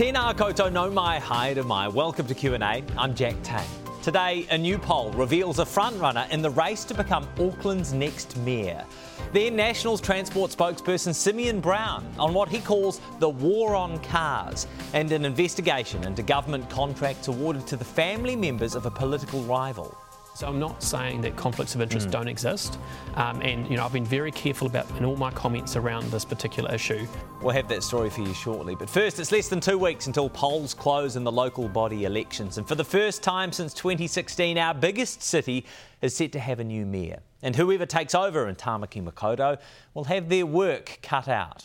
Tēnā koutou no mai haere mai. Welcome to Q&A. I'm Jack Tame. Today, a new poll reveals a frontrunner in the race to become Auckland's next mayor. Then Nationals Transport spokesperson Simeon Brown on what he calls the war on cars and an investigation into government contracts awarded to the family members of a political rival. So I'm not saying that conflicts of interest mm. don't exist, um, and you know I've been very careful about in all my comments around this particular issue. We'll have that story for you shortly, but first, it's less than two weeks until polls close in the local body elections, and for the first time since 2016, our biggest city is set to have a new mayor, and whoever takes over in Tamaki Makaurau will have their work cut out.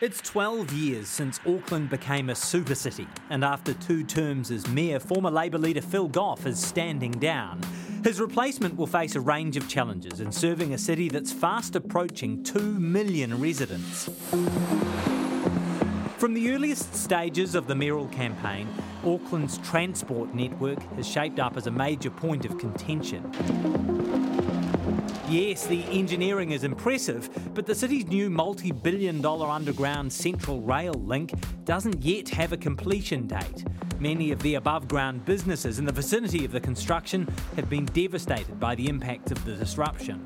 It's 12 years since Auckland became a super city, and after two terms as mayor, former Labour leader Phil Goff is standing down. His replacement will face a range of challenges in serving a city that's fast approaching 2 million residents. From the earliest stages of the mayoral campaign, Auckland's transport network has shaped up as a major point of contention. Yes, the engineering is impressive, but the city's new multi billion dollar underground central rail link doesn't yet have a completion date. Many of the above ground businesses in the vicinity of the construction have been devastated by the impact of the disruption.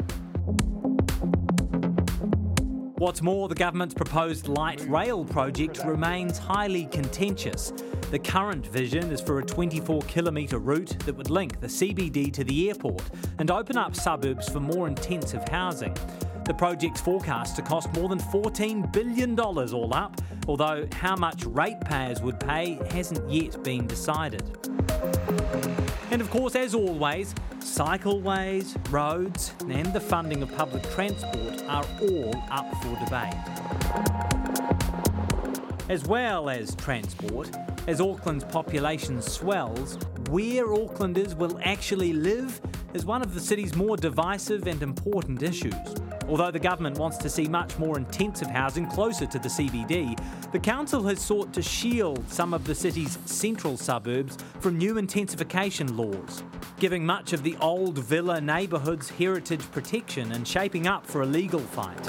What's more, the government's proposed light rail project remains highly contentious. The current vision is for a 24 kilometre route that would link the CBD to the airport and open up suburbs for more intensive housing. The project's forecast to cost more than $14 billion all up, although how much ratepayers would pay hasn't yet been decided. And of course, as always, cycleways, roads, and the funding of public transport are all up for debate. As well as transport, as Auckland's population swells, where Aucklanders will actually live is one of the city's more divisive and important issues. Although the government wants to see much more intensive housing closer to the CBD, the council has sought to shield some of the city's central suburbs from new intensification laws, giving much of the old villa neighbourhoods heritage protection and shaping up for a legal fight.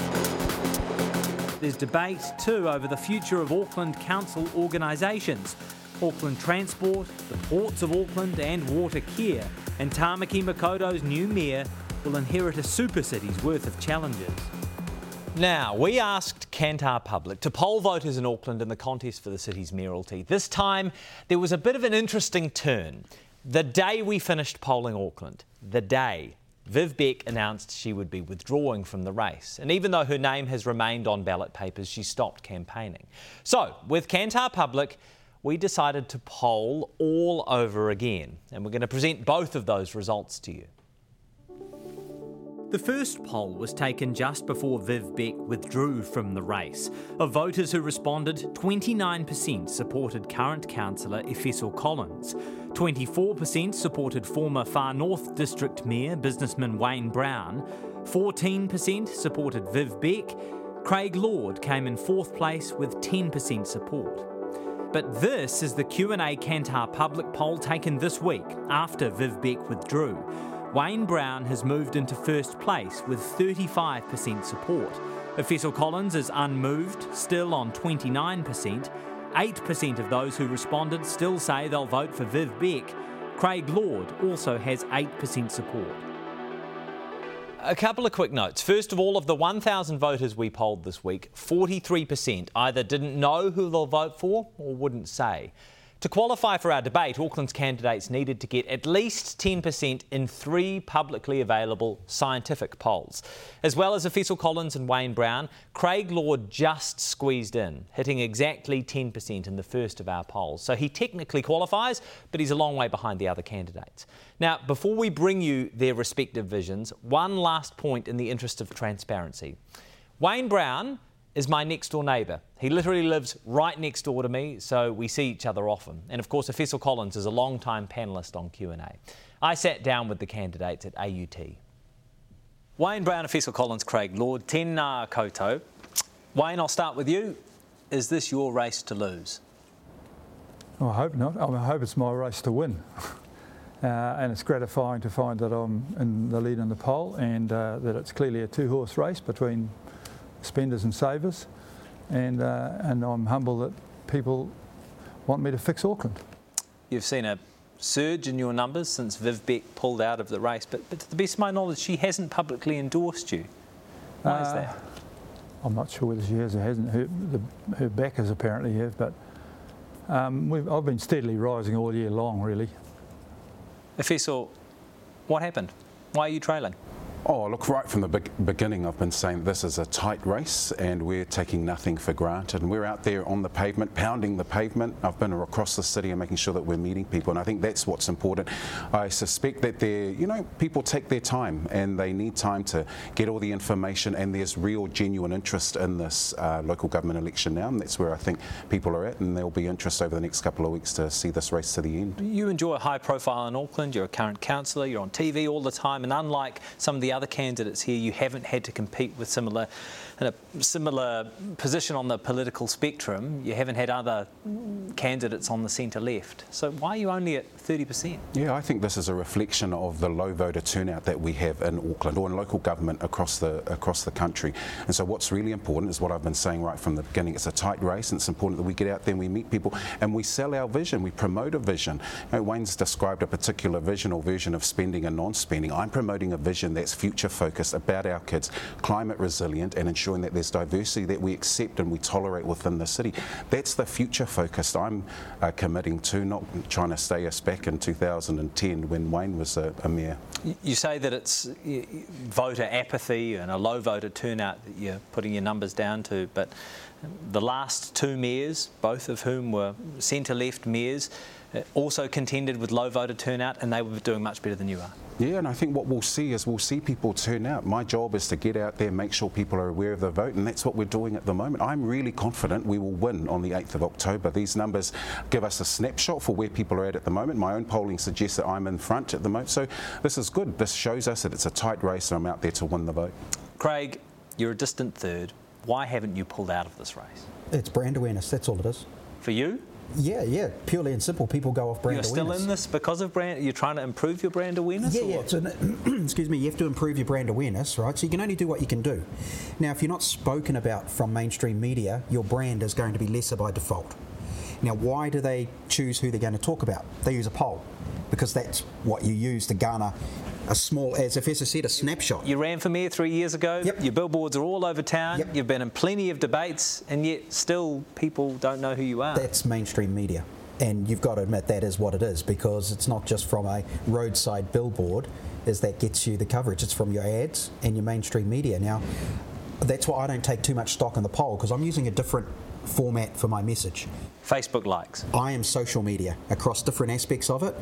There's debate too over the future of Auckland Council organisations. Auckland Transport, the Ports of Auckland, and Water Care. And Tamaki Makaurau's new mayor will inherit a super city's worth of challenges. Now, we asked Kantar Public to poll voters in Auckland in the contest for the city's mayoralty. This time, there was a bit of an interesting turn. The day we finished polling Auckland, the day Viv Beck announced she would be withdrawing from the race. And even though her name has remained on ballot papers, she stopped campaigning. So, with Kantar Public, we decided to poll all over again. And we're going to present both of those results to you. The first poll was taken just before Viv Beck withdrew from the race. Of voters who responded, 29% supported current councillor Efeso Collins. 24% supported former Far North District Mayor, businessman Wayne Brown. 14% supported Viv Beck. Craig Lord came in fourth place with 10% support. But this is the Q&A Kantar public poll taken this week after Viv Beck withdrew. Wayne Brown has moved into first place with 35% support. Efeso Collins is unmoved, still on 29%. 8% of those who responded still say they'll vote for Viv Beck. Craig Lord also has 8% support. A couple of quick notes. First of all, of the 1,000 voters we polled this week, 43% either didn't know who they'll vote for or wouldn't say. To qualify for our debate, Auckland's candidates needed to get at least 10% in three publicly available scientific polls. As well as Efeso Collins and Wayne Brown, Craig Lord just squeezed in, hitting exactly 10% in the first of our polls. So he technically qualifies, but he's a long way behind the other candidates. Now, before we bring you their respective visions, one last point in the interest of transparency. Wayne Brown is my next door neighbour. He literally lives right next door to me, so we see each other often. And of course, Efeso Collins is a long-time panellist on Q&A. I sat down with the candidates at AUT. Wayne Brown, Efeso Collins, Craig Lord, tēnā Koto. Wayne, I'll start with you. Is this your race to lose? I hope not. I, mean, I hope it's my race to win. uh, and it's gratifying to find that I'm in the lead in the poll and uh, that it's clearly a two horse race between spenders and savers. and uh, and I'm humble that people want me to fix Auckland. You've seen a surge in your numbers since Viv Beck pulled out of the race, but, but to the best of my knowledge, she hasn't publicly endorsed you. Why uh, is that? I'm not sure whether she has or hasn't. Her, the, her backers apparently have, but um, I've been steadily rising all year long, really. Efeso, what happened? Why are you trailing? Oh, look, right from the be- beginning, I've been saying this is a tight race and we're taking nothing for granted. And we're out there on the pavement, pounding the pavement. I've been across the city and making sure that we're meeting people. And I think that's what's important. I suspect that there, you know, people take their time and they need time to get all the information. And there's real, genuine interest in this uh, local government election now. And that's where I think people are at. And there'll be interest over the next couple of weeks to see this race to the end. You enjoy a high profile in Auckland. You're a current councillor. You're on TV all the time. And unlike some of the other candidates here, you haven't had to compete with similar, in a similar position on the political spectrum. You haven't had other candidates on the centre left. So why are you only at 30%? Yeah, I think this is a reflection of the low voter turnout that we have in Auckland or in local government across the across the country. And so what's really important is what I've been saying right from the beginning. It's a tight race, and it's important that we get out there and we meet people and we sell our vision. We promote a vision. You know, Wayne's described a particular vision or version of spending and non-spending. I'm promoting a vision that's future focused about our kids, climate resilient, and ensuring that there's diversity that we accept and we tolerate within the city. That's the future focused I'm uh, committing to, not trying to stay us back in 2010 when Wayne was a, a mayor. You say that it's voter apathy and a low voter turnout that you're putting your numbers down to, but the last two mayors, both of whom were centre left mayors, uh, also contended with low voter turnout and they were doing much better than you are. Yeah, and I think what we'll see is we'll see people turn out. My job is to get out there, make sure people are aware of the vote, and that's what we're doing at the moment. I'm really confident we will win on the 8th of October. These numbers give us a snapshot for where people are at at the moment. My own polling suggests that I'm in front at the moment, so this is good. This shows us that it's a tight race, and I'm out there to win the vote. Craig, you're a distant third. Why haven't you pulled out of this race? It's brand awareness, that's all it is. For you? Yeah, yeah, purely and simple. People go off brand You're awareness. still in this because of brand. You're trying to improve your brand awareness. Yeah, yeah. So, excuse me. You have to improve your brand awareness, right? So you can only do what you can do. Now, if you're not spoken about from mainstream media, your brand is going to be lesser by default. Now, why do they choose who they're going to talk about? They use a poll because that's what you use to garner a small, as if Efeso said, a snapshot. You ran for mayor three years ago. Yep. Your billboards are all over town. Yep. You've been in plenty of debates, and yet still people don't know who you are. That's mainstream media. And you've got to admit that is what it is because it's not just from a roadside billboard is that gets you the coverage. It's from your ads and your mainstream media. Now, that's why I don't take too much stock in the poll because I'm using a different format for my message. Facebook likes. I am social media across different aspects of it,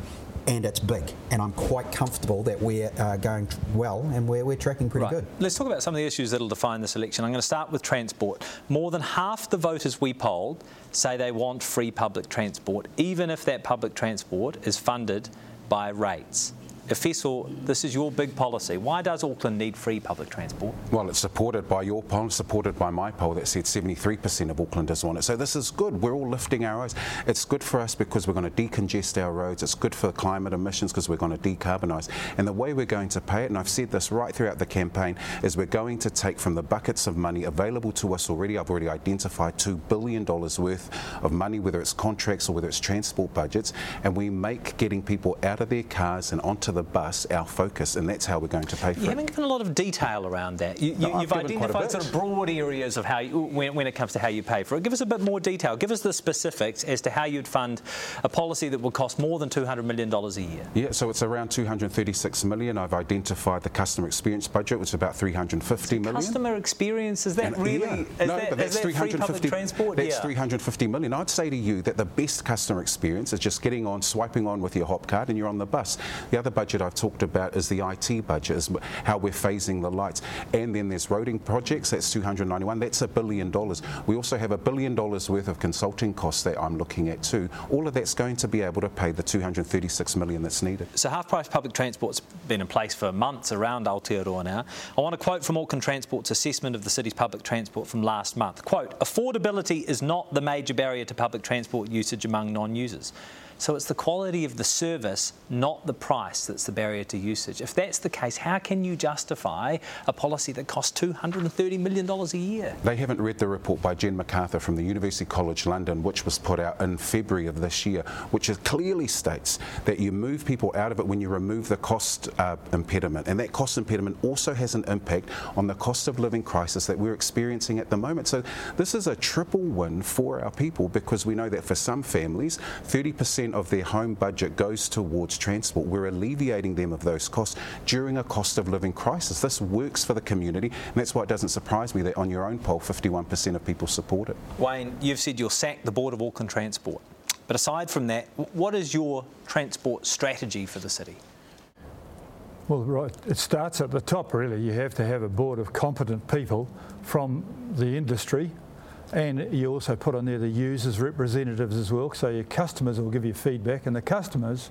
and it's big. And I'm quite comfortable that we're uh, going well and we're, we're tracking pretty right. good. Let's talk about some of the issues that will define this election. I'm going to start with transport. More than half the voters we polled say they want free public transport, even if that public transport is funded by rates. Efeso, this is your big policy. Why does Auckland need free public transport? Well, it's supported by your poll, supported by my poll that said 73% of Aucklanders want it. So this is good. We're all lifting our eyes. It's good for us because we're going to decongest our roads. It's good for climate emissions because we're going to decarbonise. And the way we're going to pay it, and I've said this right throughout the campaign, is we're going to take from the buckets of money available to us already. I've already identified $2 billion worth of money, whether it's contracts or whether it's transport budgets, and we make getting people out of their cars and onto the the bus our focus, and that's how we're going to pay for you it. You haven't given a lot of detail around that. You, no, have identified sort of broad areas of how, you, when, when, it comes to how you pay for it. Give us a bit more detail. Give us the specifics as to how you'd fund a policy that would cost more than $200 million a year. Yeah, so it's around 236 million. I've identified the customer experience budget, which is about 350 million. Customer experience is that and, really? Yeah. Is no, that, but that's that 350. transport? That's yeah. 350 million. I'd say to you that the best customer experience is just getting on, swiping on with your hop card, and you're on the bus. The other budget I've talked about is the IT budget, is how we're phasing the lights. And then there's roading projects, that's 291, that's a billion dollars. We also have a billion dollars worth of consulting costs that I'm looking at too. All of that's going to be able to pay the 236 million that's needed. So half price public transport's been in place for months around Aotearoa now. I want to quote from Auckland Transport's assessment of the city's public transport from last month. Quote, affordability is not the major barrier to public transport usage among non-users. So it's the quality of the service, not the price, that's the barrier to usage. If that's the case, how can you justify a policy that costs $230 million a year? They haven't read the report by Jen McArthur from the University College London, which was put out in February of this year, which clearly states that you move people out of it when you remove the cost uh, impediment. And that cost impediment also has an impact on the cost of living crisis that we're experiencing at the moment. So this is a triple win for our people because we know that for some families, 30% of their home budget goes towards transport. We're alleviating them of those costs during a cost of living crisis. This works for the community, and that's why it doesn't surprise me that on your own poll, 51% of people support it. Wayne, you've said you'll sack the Board of Auckland Transport. But aside from that, what is your transport strategy for the city? Well, right, it starts at the top really. You have to have a board of competent people from the industry and you also put on there the users representatives as well, so your customers will give you feedback, and the customers,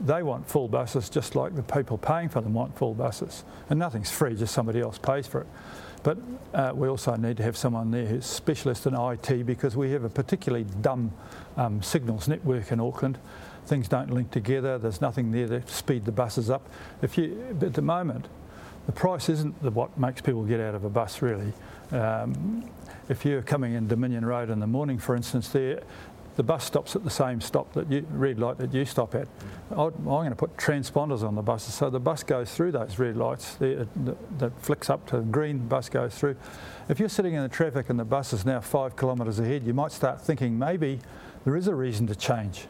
they want full buses just like the people paying for them want full buses. And nothing's free, just somebody else pays for it. But uh, we also need to have someone there who's specialist in IT because we have a particularly dumb um, signals network in Auckland. Things don't link together. There's nothing there to speed the buses up. If you, at the moment, the price isn't the, what makes people get out of a bus really. Um, if you're coming in Dominion Road in the morning, for instance, there, the bus stops at the same stop that you, red light that you stop at. I'm going to put transponders on the buses so the bus goes through those red lights that, that flicks up to green, bus goes through. If you're sitting in the traffic and the bus is now five kilometres ahead, you might start thinking maybe there is a reason to change.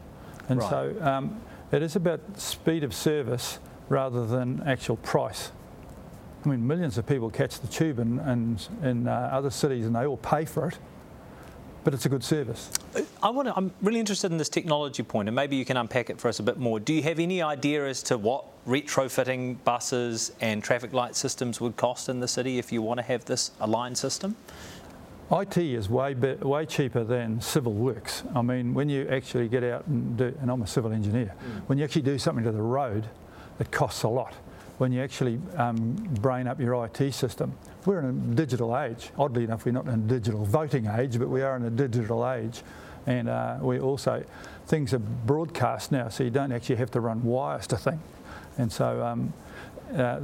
And right. so um, it is about speed of service rather than actual price. I mean, millions of people catch the tube in, in, in uh, other cities and they all pay for it, but it's a good service. I want to, I'm really interested in this technology point, and maybe you can unpack it for us a bit more. Do you have any idea as to what retrofitting buses and traffic light systems would cost in the city if you want to have this aligned system? IT is way way cheaper than civil works. I mean, when you actually get out and do, and I'm a civil engineer, mm. when you actually do something to the road, it costs a lot when you actually um, brain up your IT system. We're in a digital age. Oddly enough, we're not in a digital voting age, but we are in a digital age. And uh, we also, things are broadcast now, so you don't actually have to run wires to think. And so um, uh,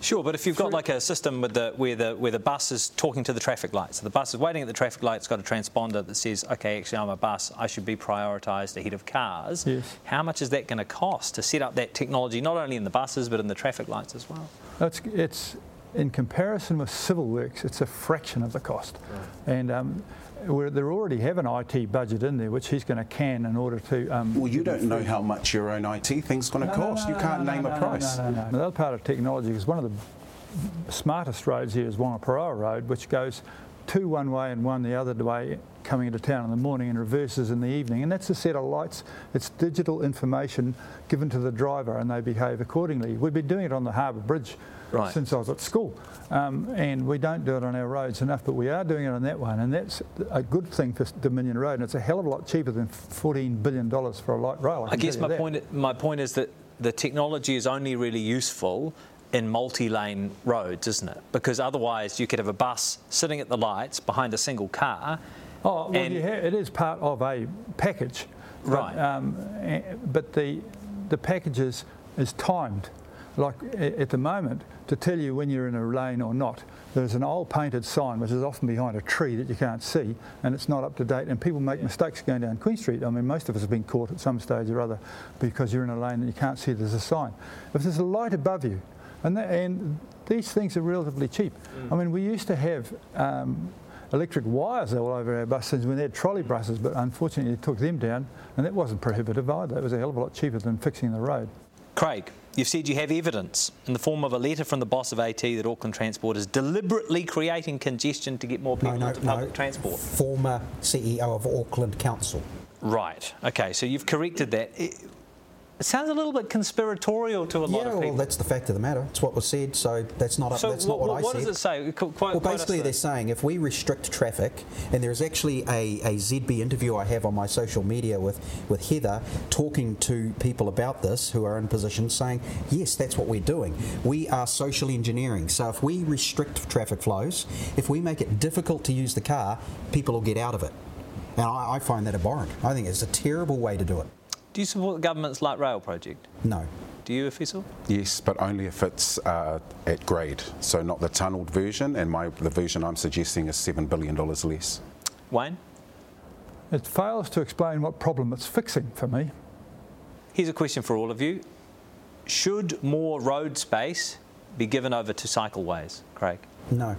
Sure, but if you've got like a system with the, where, the, where the bus is talking to the traffic light, so the bus is waiting at the traffic light, it's got a transponder that says, okay, actually I'm a bus, I should be prioritised ahead of cars. Yes. How much is that going to cost to set up that technology, not only in the buses but in the traffic lights as well? It's, it's in comparison with civil works, it's a fraction of the cost. Right. And um, they already have an IT budget in there, which he's going to can in order to. Um, well, you don't know how much your own IT thing's going to no, cost. No, no, you can't name a price. No, no, no. The other part of technology is one of the smartest roads here is Whangaparaoa Road, which goes two one way and one the other way coming into town in the morning and reverses in the evening. And that's a set of lights. It's digital information given to the driver and they behave accordingly. We've been doing it on the Harbour Bridge right. since I was at school. Um, and we don't do it on our roads enough, but we are doing it on that one. And that's a good thing for Dominion Road. And it's a hell of a lot cheaper than $14 billion for a light rail. I, I guess my point, my point is that the technology is only really useful in multi-lane roads, isn't it? Because otherwise you could have a bus sitting at the lights behind a single car Oh, well, it is part of a package. Right. But, um, but the, the package is, is timed. Like at the moment, to tell you when you're in a lane or not, there's an old painted sign which is often behind a tree that you can't see and it's not up to date and people make yeah. mistakes going down Queen Street. I mean most of us have been caught at some stage or other because you're in a lane and you can't see there's a sign. If there's a light above you and, that, and these things are relatively cheap. Mm. I mean we used to have um, electric wires all over our buses when they had trolley buses, but unfortunately they took them down, and that wasn't prohibitive either. It was a hell of a lot cheaper than fixing the road. Craig, you've said you have evidence in the form of a letter from the boss of AT that Auckland Transport is deliberately creating congestion to get more people no, no, into public no. transport. Former CEO of Auckland Council. Right. Okay. So you've corrected that. It sounds a little bit conspiratorial to a lot yeah, of people. well, that's the fact of the matter. It's what was said, so that's not, so that's not what, what I what said. What does it say? Quite, well, basically, they're saying if we restrict traffic, and there's actually a, a ZB interview I have on my social media with, with Heather talking to people about this who are in positions saying, yes, that's what we're doing. We are social engineering. So if we restrict traffic flows, if we make it difficult to use the car, people will get out of it. And I, I find that abhorrent. I think it's a terrible way to do it. Do you support the government's light rail project? No. Do you, Efeso? Yes, but only if it's uh, at grade. So not the tunnelled version, and my the version I'm suggesting is $7 billion less. Wayne? It fails to explain what problem it's fixing for me. Here's a question for all of you. Should more road space be given over to cycleways, Craig? No.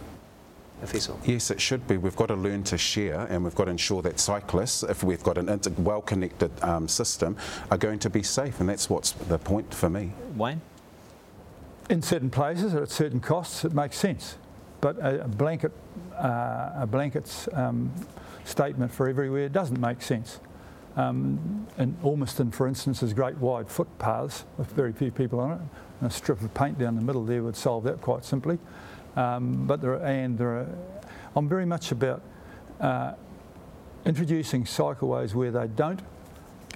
Efeso. Yes, it should be. We've got to learn to share and we've got to ensure that cyclists, if we've got an inter- well connected um, system, are going to be safe. And that's what's the point for me. Wayne? In certain places at certain costs, it makes sense. But a, a blanket, uh, a blanket um, statement for everywhere doesn't make sense. Um, in Ormiston, for instance, there's great wide footpaths with very few people on it. And a strip of paint down the middle there would solve that quite simply. Um, but there are, and there are, I'm very much about uh, introducing cycleways where they don't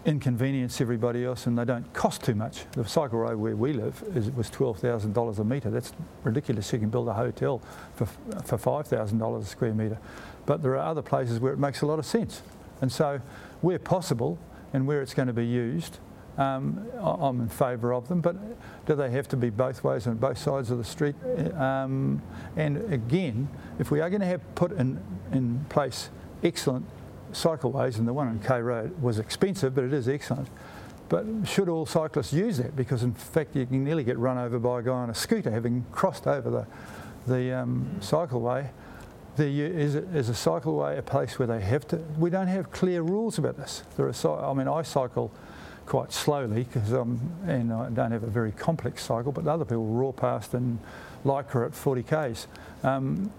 inconvenience everybody else and they don't cost too much. The cycle road where we live is, was $12,000 a metre. That's ridiculous. You can build a hotel for, for $5,000 a square metre. But there are other places where it makes a lot of sense. And so, where possible and where it's going to be used, um, I'm in favour of them, but do they have to be both ways on both sides of the street? Um, and again, if we are going to have put in, in place excellent cycleways, and the one on K Road was expensive, but it is excellent. But should all cyclists use that? Because in fact, you can nearly get run over by a guy on a scooter having crossed over the, the um, cycleway. There is, a, is a cycleway a place where they have to? We don't have clear rules about this. There are, I mean, I cycle quite slowly because I'm and I don't have a very complex cycle, but other people roar past in Lycra at 40 k's. Um,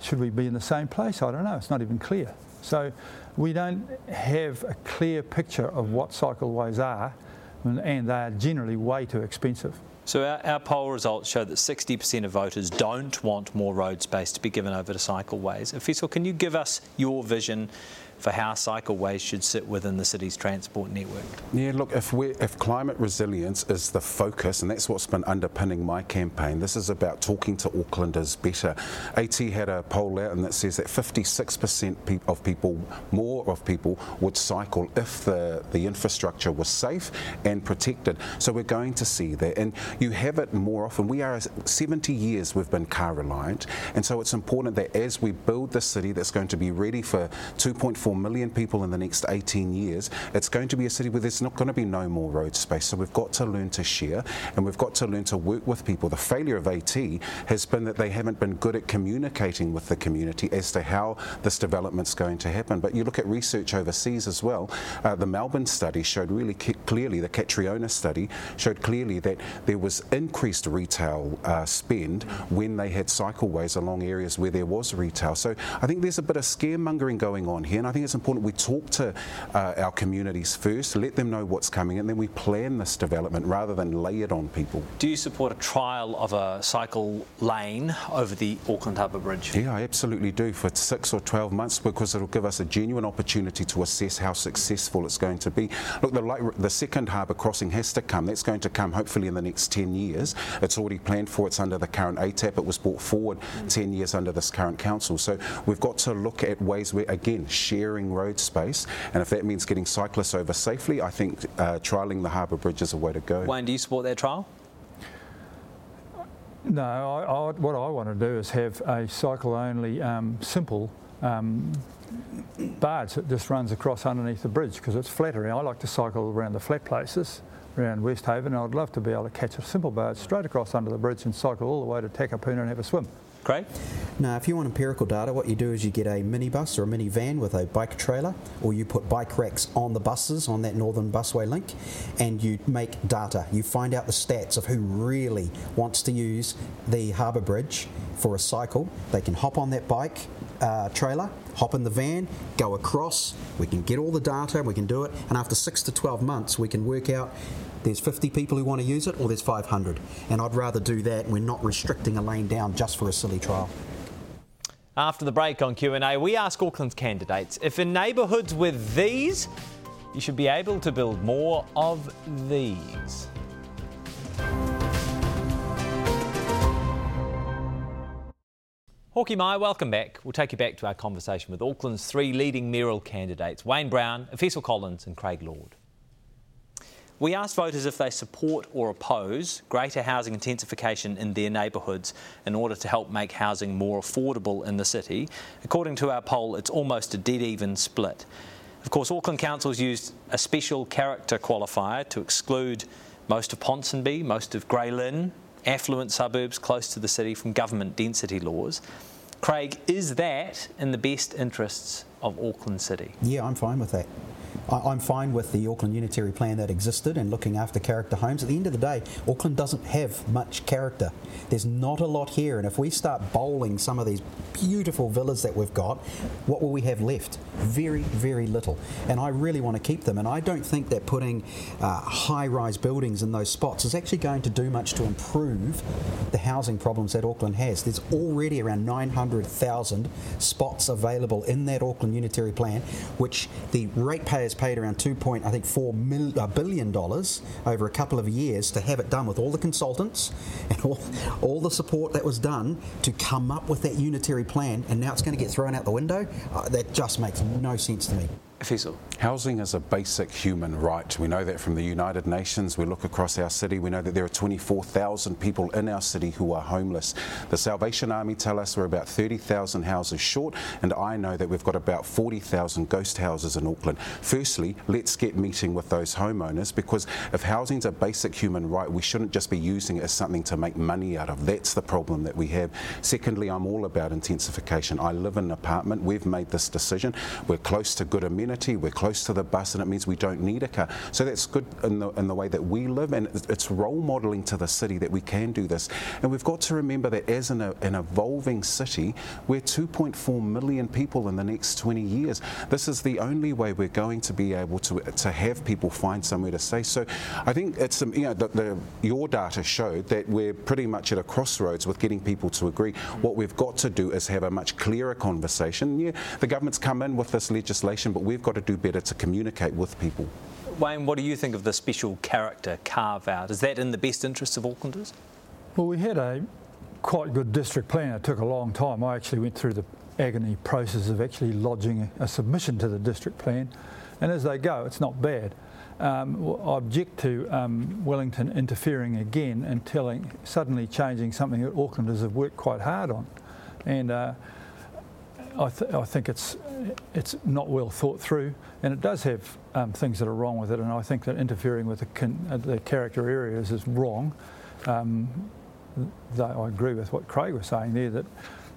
should we be in the same place? I don't know. It's not even clear. So we don't have a clear picture of what cycleways are, and, and they are generally way too expensive. So our, our, poll results show that 60% of voters don't want more road space to be given over to cycleways. Efeso, can you give us your vision for how cycleways should sit within the city's transport network? Yeah, look, if, we if climate resilience is the focus, and that's what's been underpinning my campaign, this is about talking to Aucklanders better. AT had a poll out and that says that 56% of people, more of people, would cycle if the, the infrastructure was safe and protected. So we're going to see that. And you have it more often. We are 70 years we've been car reliant, and so it's important that as we build the city that's going to be ready for 2.4 4 million people in the next 18 years, it's going to be a city where there's not going to be no more road space. So we've got to learn to share and we've got to learn to work with people. The failure of AT has been that they haven't been good at communicating with the community as to how this development's going to happen. But you look at research overseas as well. Uh, the Melbourne study showed really clearly, the Catriona study showed clearly that there was increased retail uh, spend when they had cycleways along areas where there was retail. So I think there's a bit of scaremongering going on here. And I think it's important we talk to uh, our communities first, let them know what's coming, and then we plan this development rather than lay it on people. Do you support a trial of a cycle lane over the Auckland Harbour Bridge? Yeah, I absolutely do for six or 12 months because it'll give us a genuine opportunity to assess how successful it's going to be. Look, the, light, the second harbour crossing has to come. That's going to come hopefully in the next 10 years. It's already planned for. It's under the current ATAP. It was brought forward mm. 10 years under this current council. So we've got to look at ways where, again, share sharing road space. And if that means getting cyclists over safely, I think uh, trialling the harbour bridge is a way to go. Wayne, do you support that trial? No, I, I, what I want to do is have a cycle only um, simple um, barge that just runs across underneath the bridge because it's flatter. I like to cycle around the flat places around Westhaven and I'd love to be able to catch a simple barge straight across under the bridge and cycle all the way to Takapuna and have a swim. Craig? Now, if you want empirical data, what you do is you get a minibus or a minivan with a bike trailer, or you put bike racks on the buses on that northern busway link, and you make data. You find out the stats of who really wants to use the harbour bridge for a cycle. They can hop on that bike uh, trailer, hop in the van, go across. We can get all the data, we can do it, and after six to 12 months, we can work out there's 50 people who want to use it or there's 500. And I'd rather do that. We're not restricting a lane down just for a silly trial. After the break on Q&A, we ask Auckland's candidates if in neighbourhoods with these, you should be able to build more of these. Hawkeye Mai, welcome back. We'll take you back to our conversation with Auckland's three leading mayoral candidates, Wayne Brown, Efeso Collins and Craig Lord. We asked voters if they support or oppose greater housing intensification in their neighbourhoods in order to help make housing more affordable in the city. According to our poll, it's almost a dead even split. Of course, Auckland Council's used a special character qualifier to exclude most of Ponsonby, most of Grey Lynn, affluent suburbs close to the city from government density laws. Craig, is that in the best interests of Auckland City? Yeah, I'm fine with that. I'm fine with the Auckland Unitary Plan that existed and looking after character homes. At the end of the day, Auckland doesn't have much character. There's not a lot here, and if we start bowling some of these beautiful villas that we've got, what will we have left? Very, very little. And I really want to keep them, and I don't think that putting uh, high rise buildings in those spots is actually going to do much to improve the housing problems that Auckland has. There's already around 900,000 spots available in that Auckland Unitary Plan, which the ratepayers paid around two point, I think, four mil, uh, billion dollars over a couple of years to have it done with all the consultants and all, all the support that was done to come up with that unitary plan, and now it's going to get thrown out the window. Uh, that just makes no sense to me. Housing is a basic human right. We know that from the United Nations. We look across our city, we know that there are 24,000 people in our city who are homeless. The Salvation Army tell us we're about 30,000 houses short, and I know that we've got about 40,000 ghost houses in Auckland. Firstly, let's get meeting with those homeowners because if housing's a basic human right, we shouldn't just be using it as something to make money out of. That's the problem that we have. Secondly, I'm all about intensification. I live in an apartment. We've made this decision. We're close to good amenities we're close to the bus, and it means we don't need a car. So that's good in the, in the way that we live, and it's role modelling to the city that we can do this. And we've got to remember that as an, an evolving city, we're 2.4 million people in the next 20 years. This is the only way we're going to be able to, to have people find somewhere to stay. So I think it's, um, you know, the, the, your data showed that we're pretty much at a crossroads with getting people to agree. What we've got to do is have a much clearer conversation. Yeah, the government's come in with this legislation, but we've we've got to do better to communicate with people. Wayne, what do you think of the special character carve out? Is that in the best interests of Aucklanders? Well, we had a quite good district plan. It took a long time. I actually went through the agony process of actually lodging a submission to the district plan, and as they go, it's not bad. Um, I object to um, Wellington interfering again and telling, suddenly changing something that Aucklanders have worked quite hard on. And uh, I, th- I, think it's it's not well thought through, and it does have um, things that are wrong with it. And I think that interfering with the, con- uh, the character areas is wrong. Um, though I agree with what Craig was saying there that,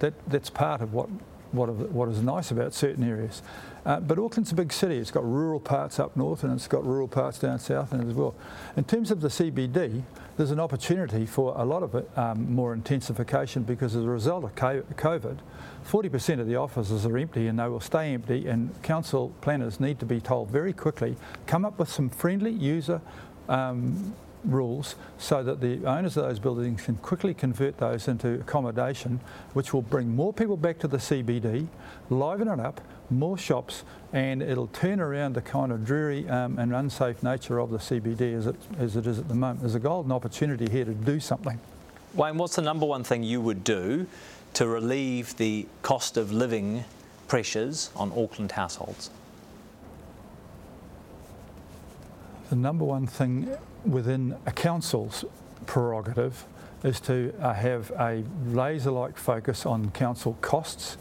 that that's part of what what, what is nice about certain areas. Uh, but Auckland's a big city. It's got rural parts up north and it's got rural parts down south as well. In terms of the CBD, there's an opportunity for a lot of um, more intensification because as a result of COVID, 40% of the offices are empty and they will stay empty and council planners need to be told very quickly, come up with some friendly user um, rules so that the owners of those buildings can quickly convert those into accommodation, which will bring more people back to the CBD, liven it up, more shops, and it'll turn around the kind of dreary um, and unsafe nature of the CBD as it, as it is at the moment. There's a golden opportunity here to do something. Wayne, what's the number one thing you would do to relieve the cost of living pressures on Auckland households? The number one thing within a council's prerogative is to uh, have a laser like focus on council costs,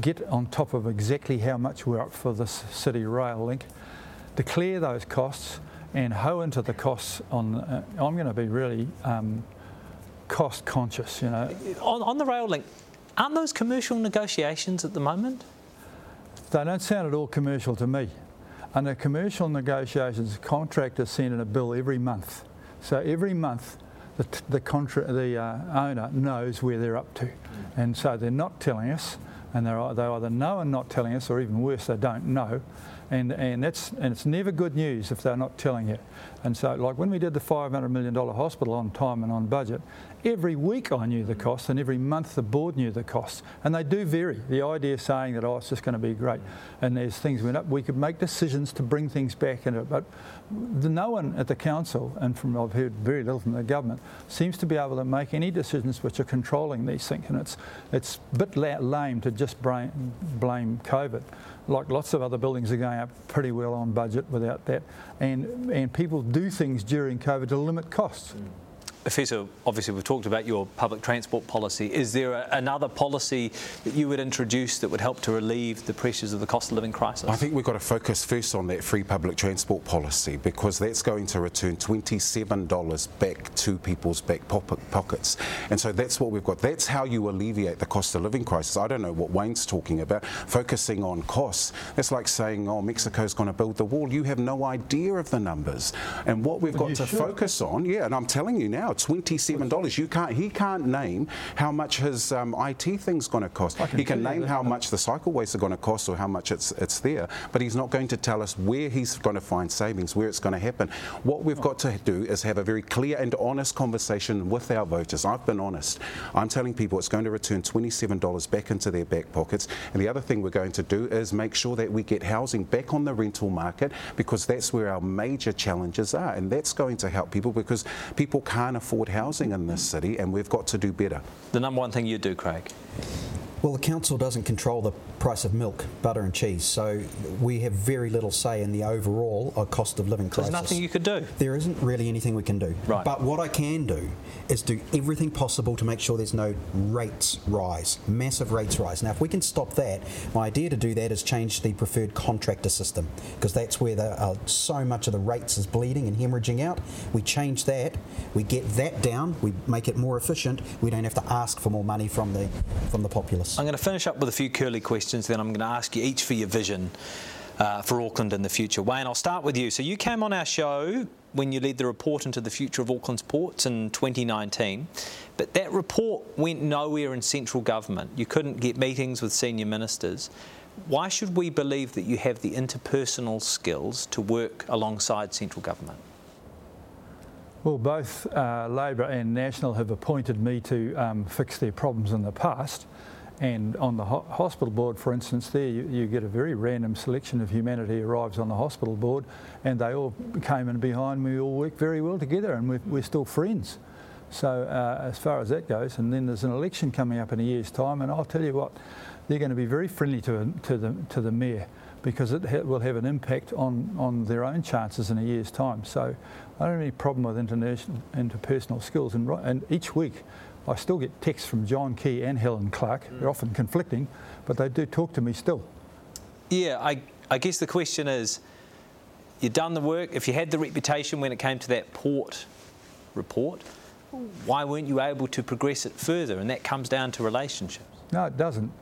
get on top of exactly how much we're up for this city rail link, declare those costs, and hoe into the costs on. Uh, I'm going to be really um, cost conscious, you know. On, on the rail link, aren't those commercial negotiations at the moment? They don't sound at all commercial to me. Under commercial negotiations, the contractors send in a bill every month. So every month, the, the, contra- the uh, owner knows where they're up to. And so they're not telling us, and they either know and not telling us, or even worse, they don't know. And, and, that's, and it's never good news if they're not telling you. And so, like when we did the $500 million hospital on time and on budget, every week I knew the costs, and every month the board knew the costs. And they do vary. The idea saying that, oh, it's just going to be great, and as things went up, we could make decisions to bring things back in it. But the, no one at the council, and from I've heard very little from the government, seems to be able to make any decisions which are controlling these things. And it's, it's a bit lame to just blame COVID like lots of other buildings, are going up pretty well on budget without that. And, and people do things during COVID to limit costs. Mm. Efeso, obviously we've talked about your public transport policy. Is there a, another policy that you would introduce that would help to relieve the pressures of the cost of living crisis? I think we've got to focus first on that free public transport policy because that's going to return $27 back to people's back pockets. And so that's what we've got. That's how you alleviate the cost of living crisis. I don't know what Wayne's talking about, focusing on costs. It's like saying, oh, Mexico's going to build the wall. You have no idea of the numbers. And what we've got to should. focus on, yeah, and I'm telling you now, $27. You can't, he can't name how much his um, IT thing's going to cost. Can he can name how much the cycleways are going to cost or how much it's, it's there, but he's not going to tell us where he's going to find savings, where it's going to happen. What we've got to do is have a very clear and honest conversation with our voters. I've been honest. I'm telling people it's going to return $27 back into their back pockets. And the other thing we're going to do is make sure that we get housing back on the rental market because that's where our major challenges are. And that's going to help people because people can't afford afford housing in this city, and we've got to do better. The number one thing you do, Craig? Well, the council doesn't control the price of milk, butter, and cheese, so we have very little say in the overall uh, cost of living crisis. There's nothing you could do. There isn't really anything we can do. Right. But what I can do is do everything possible to make sure there's no rates rise, massive rates rise. Now, if we can stop that, my idea to do that is change the preferred contractor system because that's where the, uh, so much of the rates is bleeding and hemorrhaging out. We change that, we get that down, we make it more efficient. We don't have to ask for more money from the from the populace. I'm going to finish up with a few curly questions, then I'm going to ask you each for your vision uh, for Auckland in the future. Wayne, I'll start with you. So you came on our show when you led the report into the future of Auckland's ports in 2019, but that report went nowhere in central government. You couldn't get meetings with senior ministers. Why should we believe that you have the interpersonal skills to work alongside central government? Well, both uh, Labour and National have appointed me to um, fix their problems in the past. And on the ho hospital board, for instance, there you, you, get a very random selection of humanity arrives on the hospital board, and they all came in behind me. We all work very well together, and we're, we're still friends. So uh, as far as that goes, and then there's an election coming up in a year's time, and I'll tell you what, they're going to be very friendly to, to the to the mayor because it ha will have an impact on on their own chances in a year's time. So I don't have any problem with interpersonal skills, and, and each week I still get texts from John Key and Helen Clark. Mm. They're often conflicting, but they do talk to me still. Yeah, I, I guess the question is you've done the work. If you had the reputation when it came to that port report, why weren't you able to progress it further? And that comes down to relationships. No, it doesn't.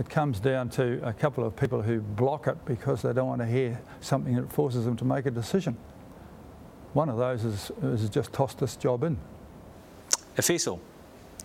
It comes down to a couple of people who block it because they don't want to hear something that forces them to make a decision. One of those is, is just tossed this job in. Efeso,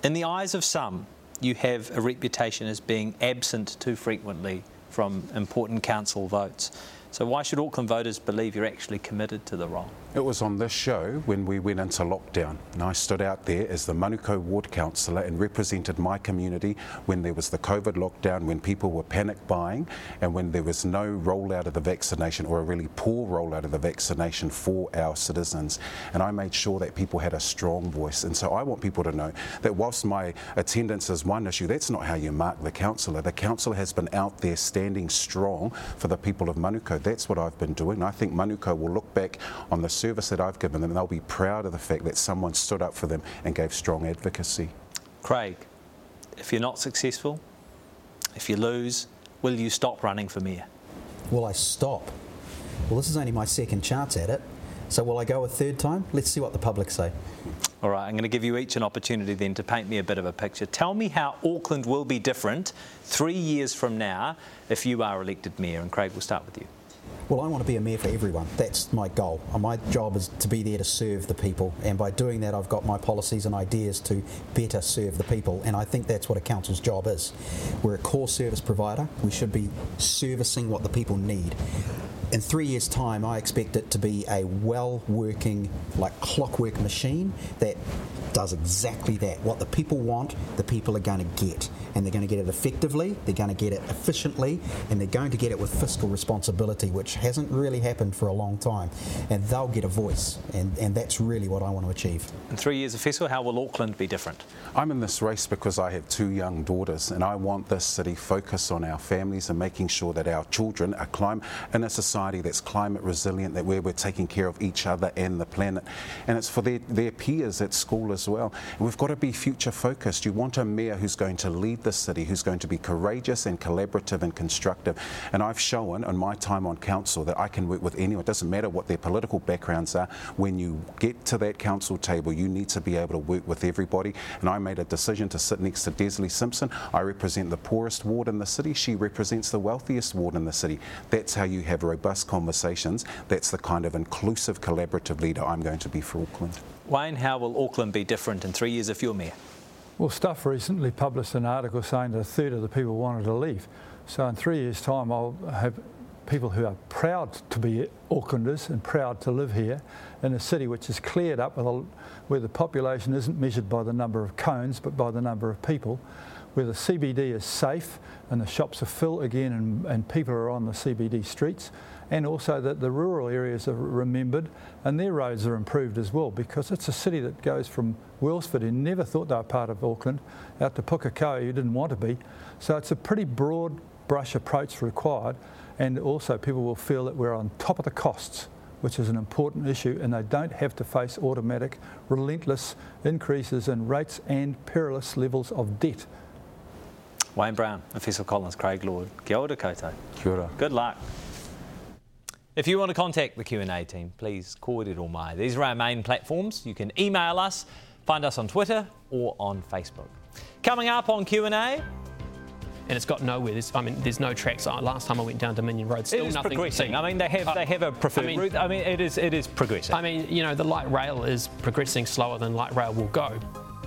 in the eyes of some, you have a reputation as being absent too frequently from important council votes. So why should Auckland voters believe you're actually committed to the role? It was on this show when we went into lockdown. And I stood out there as the Manukau ward councillor and represented my community when there was the COVID lockdown, when people were panic buying, and when there was no rollout of the vaccination or a really poor rollout of the vaccination for our citizens. And I made sure that people had a strong voice. And so I want people to know that whilst my attendance is one issue, that's not how you mark the councillor. The councillor has been out there standing strong for the people of Manukau. That's what I've been doing. I think Manukau will look back on the service that I've given them, and they'll be proud of the fact that someone stood up for them and gave strong advocacy. Craig, if you're not successful, if you lose, will you stop running for mayor? Will I stop? Well, this is only my second chance at it. So will I go a third time? Let's see what the public say. All right, I'm going to give you each an opportunity then to paint me a bit of a picture. Tell me how Auckland will be different three years from now if you are elected mayor. And Craig, we'll start with you. Well, I want to be a mayor for everyone. That's my goal. My job is to be there to serve the people, and by doing that, I've got my policies and ideas to better serve the people. And I think that's what a council's job is. We're a core service provider. We should be servicing what the people need. In three years' time, I expect it to be a well-working, like clockwork machine that does exactly that. What the people want, the people are going to get. And they're going to get it effectively, they're going to get it efficiently, and they're going to get it with fiscal responsibility, which hasn't really happened for a long time. And they'll get a voice, and, and that's really what I want to achieve. In three years of Festival, how will Auckland be different? I'm in this race because I have two young daughters, and I want this city focused on our families and making sure that our children are climate in a society that's climate resilient, that where we're taking care of each other and the planet. And it's for their, their peers at school as well. We've got to be future focused. You want a mayor who's going to lead the city, who's going to be courageous and collaborative and constructive. And I've shown in my time on council that I can work with anyone. It doesn't matter what their political backgrounds are. When you get to that council table, you need to be able to work with everybody. And I made a decision to sit next to Desley Simpson. I represent the poorest ward in the city. She represents the wealthiest ward in the city. That's how you have robust conversations. That's the kind of inclusive, collaborative leader I'm going to be for Auckland. Wayne, how will Auckland be different in three years if you're mayor? Well, Stuff recently published an article saying that a third of the people wanted to leave. So in three years' time, I'll have people who are proud to be Aucklanders and proud to live here in a city which is cleared up a, where the population isn't measured by the number of cones but by the number of people, where the CBD is safe and the shops are full again and, and people are on the CBD streets, and also that the rural areas are remembered and their roads are improved as well because it's a city that goes from Wellsford, who never thought they were part of Auckland, out to Pukekohe, who didn't want to be. So it's a pretty broad brush approach required and also people will feel that we're on top of the costs which is an important issue, and they don't have to face automatic, relentless increases in rates and perilous levels of debt. Wayne Brown, Efeso Collins, Craig Lord, kia ora koutou. Kia ora. Good luck. If you want to contact the Q&A team, please kōrero mai. These are our main platforms. You can email us, find us on Twitter or on Facebook. Coming up on Q&A, and it's got nowhere. There's, I mean, there's no tracks. Uh, last time I went down Dominion Road, still it is nothing. progressing. I mean, they have uh, they have a preferred I mean, route. I mean, it is it is progressing. I mean, you know, the light rail is progressing slower than light rail will go.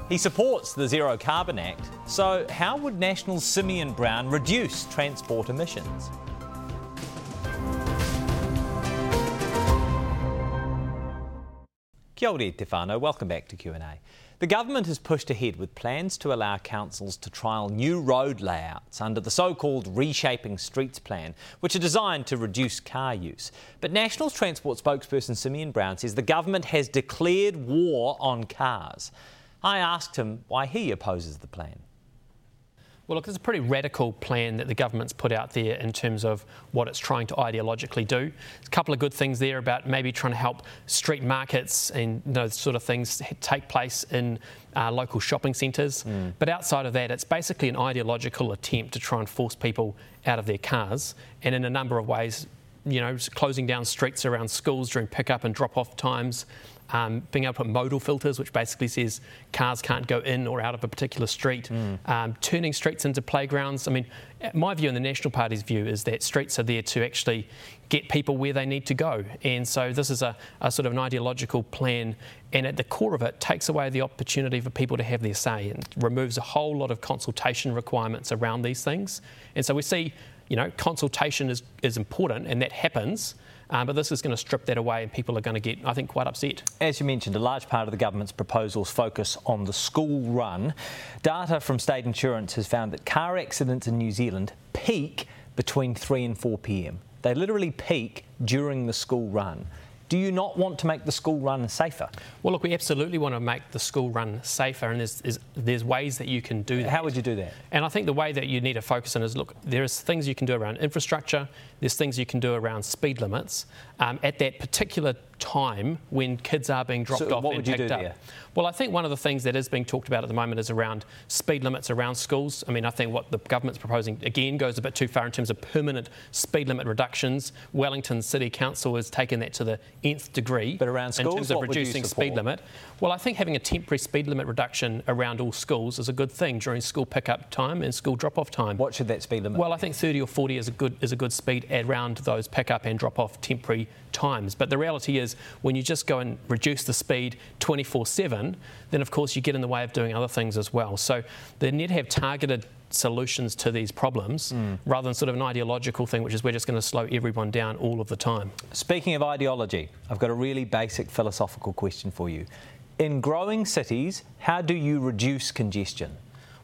He supports the Zero Carbon Act. So, how would National Simeon Brown reduce transport emissions? Kia ora, Tefano. Welcome back to Q&A. The government has pushed ahead with plans to allow councils to trial new road layouts under the so called Reshaping Streets plan, which are designed to reduce car use. But National Transport spokesperson Simeon Brown says the government has declared war on cars. I asked him why he opposes the plan. Well, look, it's a pretty radical plan that the government's put out there in terms of what it's trying to ideologically do. There's a couple of good things there about maybe trying to help street markets and those sort of things take place in uh, local shopping centres. Mm. But outside of that, it's basically an ideological attempt to try and force people out of their cars, and in a number of ways, you know, closing down streets around schools during pick-up and drop-off times, um, being able to put modal filters, which basically says cars can't go in or out of a particular street, mm. um, turning streets into playgrounds. I mean, my view and the National Party's view is that streets are there to actually get people where they need to go. And so this is a, a sort of an ideological plan, and at the core of it, takes away the opportunity for people to have their say and removes a whole lot of consultation requirements around these things. And so we see, you know, consultation is, is important, and that happens. Um, but this is going to strip that away, and people are going to get, I think, quite upset. As you mentioned, a large part of the government's proposals focus on the school run. Data from state insurance has found that car accidents in New Zealand peak between 3 and 4 pm. They literally peak during the school run. Do you not want to make the school run safer? Well, look, we absolutely want to make the school run safer, and there's, there's, there's, ways that you can do that. How would you do that? And I think the way that you need to focus on is look, there's things you can do around infrastructure, there's things you can do around speed limits. Um, at that particular time when kids are being dropped so off and picked up. There? Well, I think one of the things that is being talked about at the moment is around speed limits around schools. I mean, I think what the government's proposing again goes a bit too far in terms of permanent speed limit reductions. Wellington City Council has taken that to the nth degree. But around schools, in terms of reducing speed limit. Well, I think having a temporary speed limit reduction around all schools is a good thing during school pickup time and school drop-off time. What should that speed limit? Well, I think 30 or 40 is a good is a good speed around those pickup and drop-off temporary times. But the reality is, when you just go and reduce the speed 24/7, then of course you get in the way of doing other things as well. So they need to have targeted solutions to these problems mm. rather than sort of an ideological thing, which is we're just going to slow everyone down all of the time. Speaking of ideology, I've got a really basic philosophical question for you. in growing cities, how do you reduce congestion?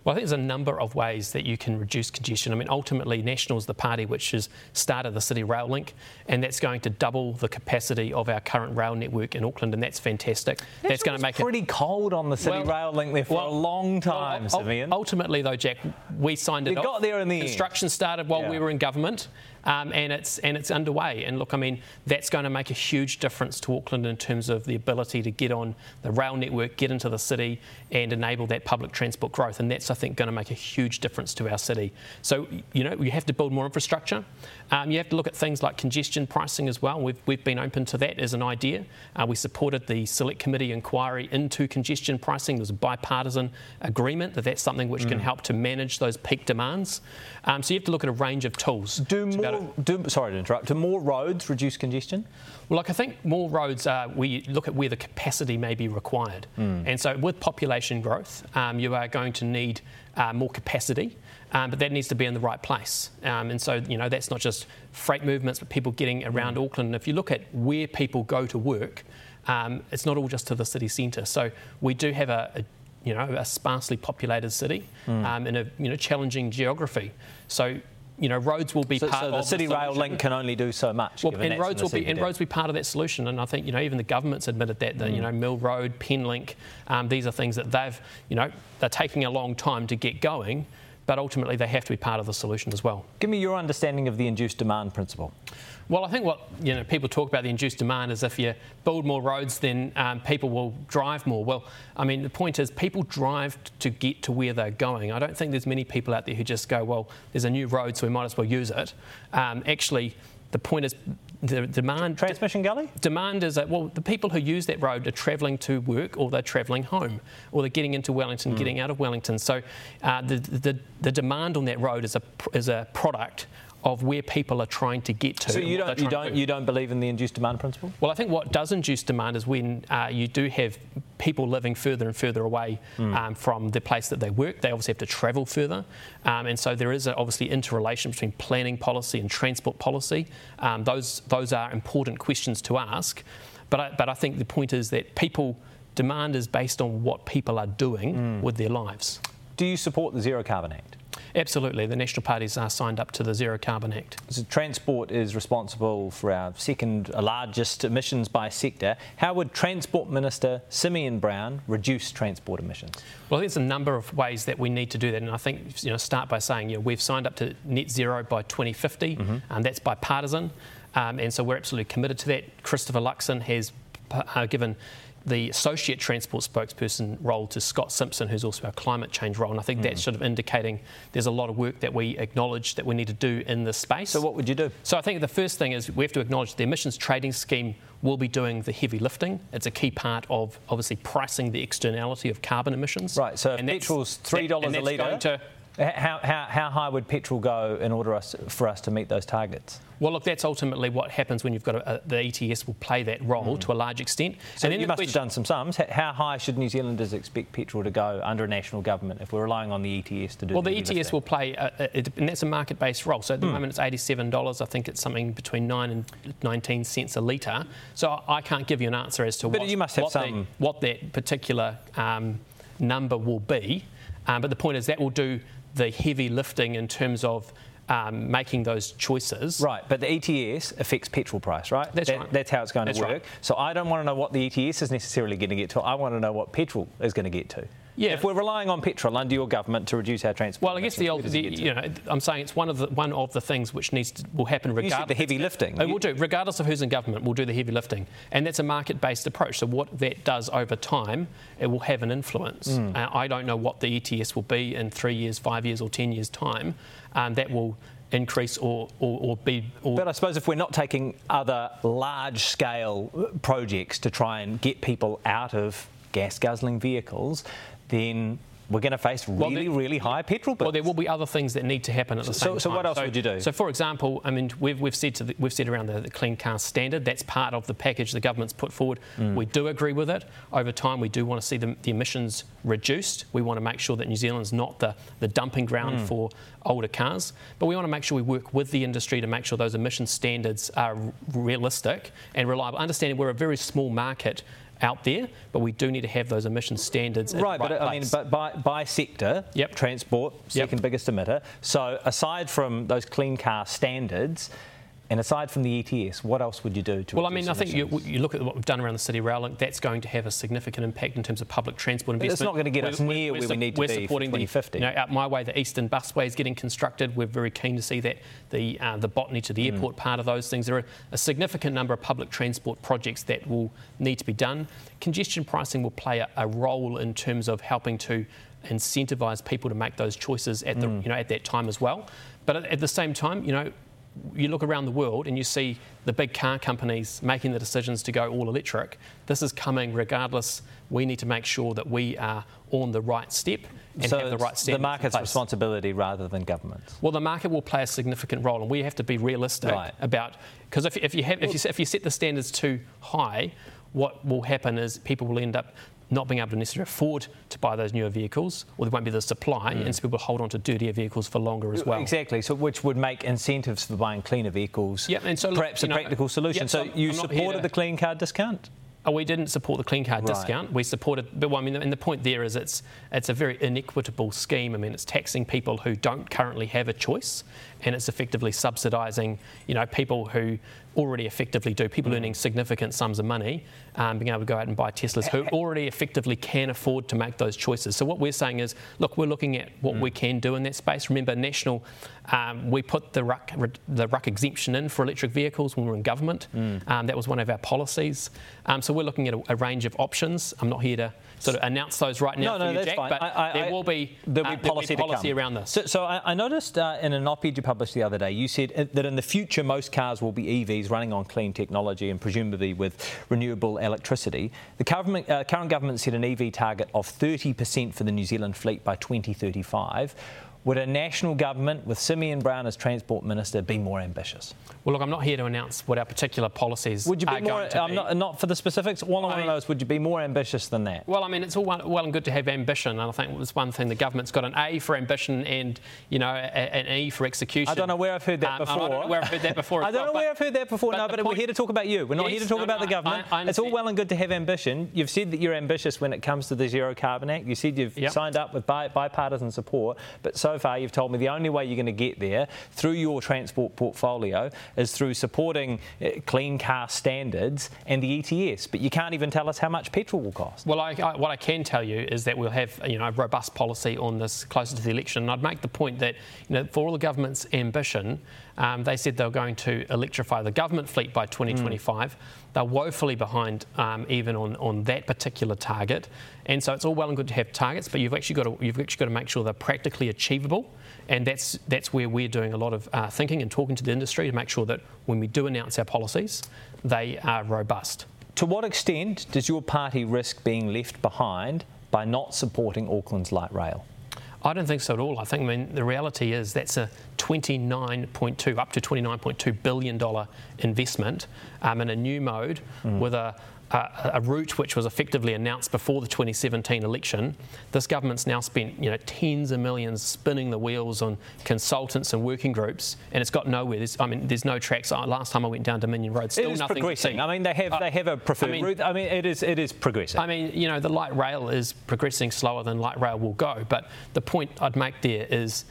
Well, I think there's a number of ways that you can reduce congestion. I mean, ultimately, National is the party which has started the City Rail Link, and that's going to double the capacity of our current rail network in Auckland, and that's fantastic. National that's going to make pretty it pretty cold on the City Well, Rail Link there for well, a long time, well, Simeon. Ultimately, though, Jack, we signed it. Off. got there in the end. Construction started while Yeah. we were in government, um, and it's and it's underway. And look, I mean, that's going to make a huge difference to Auckland in terms of the ability to get on the rail network, get into the city, and enable that public transport growth. And that's, I think, going to make a huge difference to our city. So, you know, you have to build more infrastructure. Um, you have to look at things like congestion pricing as well. We've, we've been open to that as an idea. Uh, we supported the Select Committee inquiry into congestion pricing. There's a bipartisan agreement that that's something which Mm. can help to manage those peak demands. Um, so you have to look at a range of tools. do It's about more, do, sorry to interrupt, do more roads reduce congestion? well, like I think more roads are, we look at where the capacity may be required. And so with population growth, um, you are going to need uh, more capacity, um, but that needs to be in the right place. Um, and so, you know, that's not just freight movements, but people getting around Auckland. And if you look at where people go to work, um, it's not all just to the city centre. So we do have a, a you know, a sparsely populated city um, in a you know challenging geography. So, you know, roads will be So, part so of the City Rail. Link can only do so much. Well, and roads will the be and roads will be part of that solution, and I think you know even the government's admitted that that you Mm. know Mill Road, Penlink, um, these are things that they've you know they're taking a long time to get going, but ultimately they have to be part of the solution as well. Give me your understanding of the induced demand principle. Well, I think what you know people talk about the induced demand is if you build more roads, then um, people will drive more. Well, I mean the point is people drive to get to where they're going. I don't think there's many people out there who just go, well, there's a new road, so we might as well use it. Um, actually, the point is the demand. Transmission Gully? Demand is that, well, the people who use that road are travelling to work or they're travelling home or they're getting into Wellington, Hmm. getting out of Wellington. So uh, the, the, the demand on that road is a, is a product of where people are trying to get to. So you don't, you don't, do. you don't believe in the induced demand principle? Well, I think what does induce demand is when uh, you do have people living further and further away um, from the place that they work. They obviously have to travel further. Um, and so there is a, obviously interrelation between planning policy and transport policy. Um, those, those are important questions to ask. But I, but I think the point is that people, demand is based on what people are doing with their lives. Do you support the Zero Carbon Act? Absolutely. The national parties are signed up to the Zero Carbon Act. So transport is responsible for our second largest emissions by sector. How would Transport Minister Simeon Brown reduce transport emissions? Well, there's a number of ways that we need to do that, and I think you know start by saying you know, we've signed up to net zero by 2050, and that's bipartisan, um, and so we're absolutely committed to that. Christopher Luxon has uh, given the associate transport spokesperson role to Scott Simpson, who's also our climate change role, and I think that's mm. sort of indicating there's a lot of work that we acknowledge that we need to do in this space. So what would you do? So I think the first thing is we have to acknowledge the emissions trading scheme will be doing the heavy lifting. It's a key part of obviously pricing the externality of carbon emissions. Right, so if And petrol's $3 and a litre, how, how, how high would petrol go in order us, for us to meet those targets? Well, look, that's ultimately what happens when you've got a, a, the ETS will play that role to a large extent. Mm. So you the must have done some sums. How high should New Zealanders expect petrol to go under a national government if we're relying on the ETS to do that? Well, the the ETS will play, a, and that's a market-based role. So at the moment it's eighty-seven dollars. I think it's something between nine and nineteen cents a litre. So I can't give you an answer as to But what, you must have what, some- that, what that particular um, number will be. Um, but the point is that will do the heavy lifting in terms of um, making those choices. Right, but the ETS affects petrol price, right? That's That- right. That's how it's going That's to work. right. So I don't want to know what the ETS is necessarily going to get to. I want to know what petrol is going to get to. Yeah. If we're relying on petrol under your government to reduce our transport, Well, I guess the, old, the does it get to? you know, I'm saying it's one of the one of the things which needs to, will happen You regardless. said the heavy lifting. It will do, regardless of who's in government. We'll do the heavy lifting, and that's a market-based approach. So what that does over time, it will have an influence. Hmm. Uh, I don't know what the ETS will be in three years, five years, or ten years' time. Um, that will increase or or, or be. Or, But I suppose if we're not taking other large scale projects to try and get people out of gas guzzling vehicles, then we're going to face Well, really, really high petrol bills. Well, there will be other things that need to happen at the So- same so time. So, what else would you do? So, for example, I mean, we've, we've said to the, we've said around the, the clean car standard. That's part of the package the government's put forward. Mm. We do agree with it. Over time, we do want to see the, the emissions reduced. We want to make sure that New Zealand's not the, the dumping ground Mm. for older cars. But we want to make sure we work with the industry to make sure those emission standards are realistic and reliable. Understanding we're a very small market out there, but we do need to have those emission standards. Right, right but I mean, but by, by sector, Yep. transport, second Yep. biggest emitter. So aside from those clean car standards, and aside from the ETS, what else would you do to Well, I mean, I think you, you look at what we've done around the City Rail Link, that's going to have a significant impact in terms of public transport But investment. it's not going to get us We're- near we're where we need to we're be for supporting the- 2050. you know, out my way, the Eastern Busway is getting constructed. We're very keen to see that. The, uh, the botany to Mm. the airport part of those things. There are a significant number of public transport projects that will need to be done. Congestion pricing will play a, a role in terms of helping to incentivise people to make those choices at, the, Mm. you know, at that time as well. But at, at the same time, you know, you look around the world and you see the big car companies making the decisions to go all electric. This is coming regardless. We need to make sure that we are on the right step and so have the right standards. the market's responsibility rather than government's. Well, the market will play a significant role, and we have to be realistic Right. about because if, if you have if you, if you set the standards too high, what will happen is people will end up not being able to necessarily afford to buy those newer vehicles, or there won't be the supply, and mm. so people will hold on to dirtier vehicles for longer as well. Exactly. So, which would make incentives for buying cleaner vehicles and so perhaps a know, practical solution. so, so you supported to- the clean car discount? Oh, we didn't support the clean car Right. discount. We supported, but well, I mean, and the point there is it's it's a very inequitable scheme. I mean, it's taxing people who don't currently have a choice, and it's effectively subsidising, you know, people who already effectively do. People Mm. earning significant sums of money, um, being able to go out and buy Teslas, who already effectively can afford to make those choices. So what we're saying is, look, we're looking at what Mm. we can do in that space. Remember, national, um, we put the RUC the RUC exemption in for electric vehicles when we were in government. Mm. Um, that was one of our policies. Um, so we're looking at a, a range of options. I'm not here to sort of announce those right now No, no, you, that's Jack, fine. but I- I- there will be There'll uh, be policy, to policy around this. So, so I, I noticed uh, in an op-ed you published the other day, you said uh, that in the future most cars will be EVs running on clean technology and presumably with renewable electricity. The government, uh, current government set an EV target of 30% for the New Zealand fleet by 2035. Would a national government with Simeon Brown as Transport Minister be more ambitious? well, look, I'm not here to announce what our particular policies Would you be are more? going to I'm be. not, not for the specifics. All I want to know is, would you be more ambitious than that? Well, I mean, it's all well, well and good to have ambition, and I think it's one thing the government's got an A for ambition and you know a, an E for execution. I don't know where I've heard that Um, before. I don't know where I've heard that before. I don't well, know where I've heard that before. but No, but we're here to talk about you. We're not here to talk no, about no, the government. I- I it's all well and good to have ambition. You've said that you're ambitious when it comes to the Zero Carbon Act. You said you've Yep. signed up with bi- bipartisan support, but so far you've told me the only way you're going to get there through your transport portfolio is through supporting uh, clean car standards and the ETS. But you can't even tell us how much petrol will cost. Well, I, I, what I can tell you is that we'll have you know a robust policy on this closer to the election. And I'd make the point that you know for all the government's ambition, um, they said they were going to electrify the government fleet by 2025. They're woefully behind um, even on, on that particular target. And so it's all well and good to have targets, but you've actually got to you've actually got to make sure they're practically achievable. And that's that's where we're doing a lot of uh, thinking and talking to the industry to make sure that when we do announce our policies, they are robust. To what extent does your party risk being left behind by not supporting Auckland's light rail? I don't think so at all. I think, I mean, the reality is that's a 29.2, up to 29.2 billion dollar investment um, in a new mode with a, a, a route which was effectively announced before the 2017 election. This government's now spent, you know, tens of millions spinning the wheels on consultants and working groups, and it's got nowhere. There's, I mean, there's no tracks. Uh, Last time I went down Dominion Road, still it is nothing progressing. I mean, they have Uh, they have a preferred I mean- route. I mean, it is it is progressing. I mean, you know, the light rail is progressing slower than light rail will go. But the point I'd make there is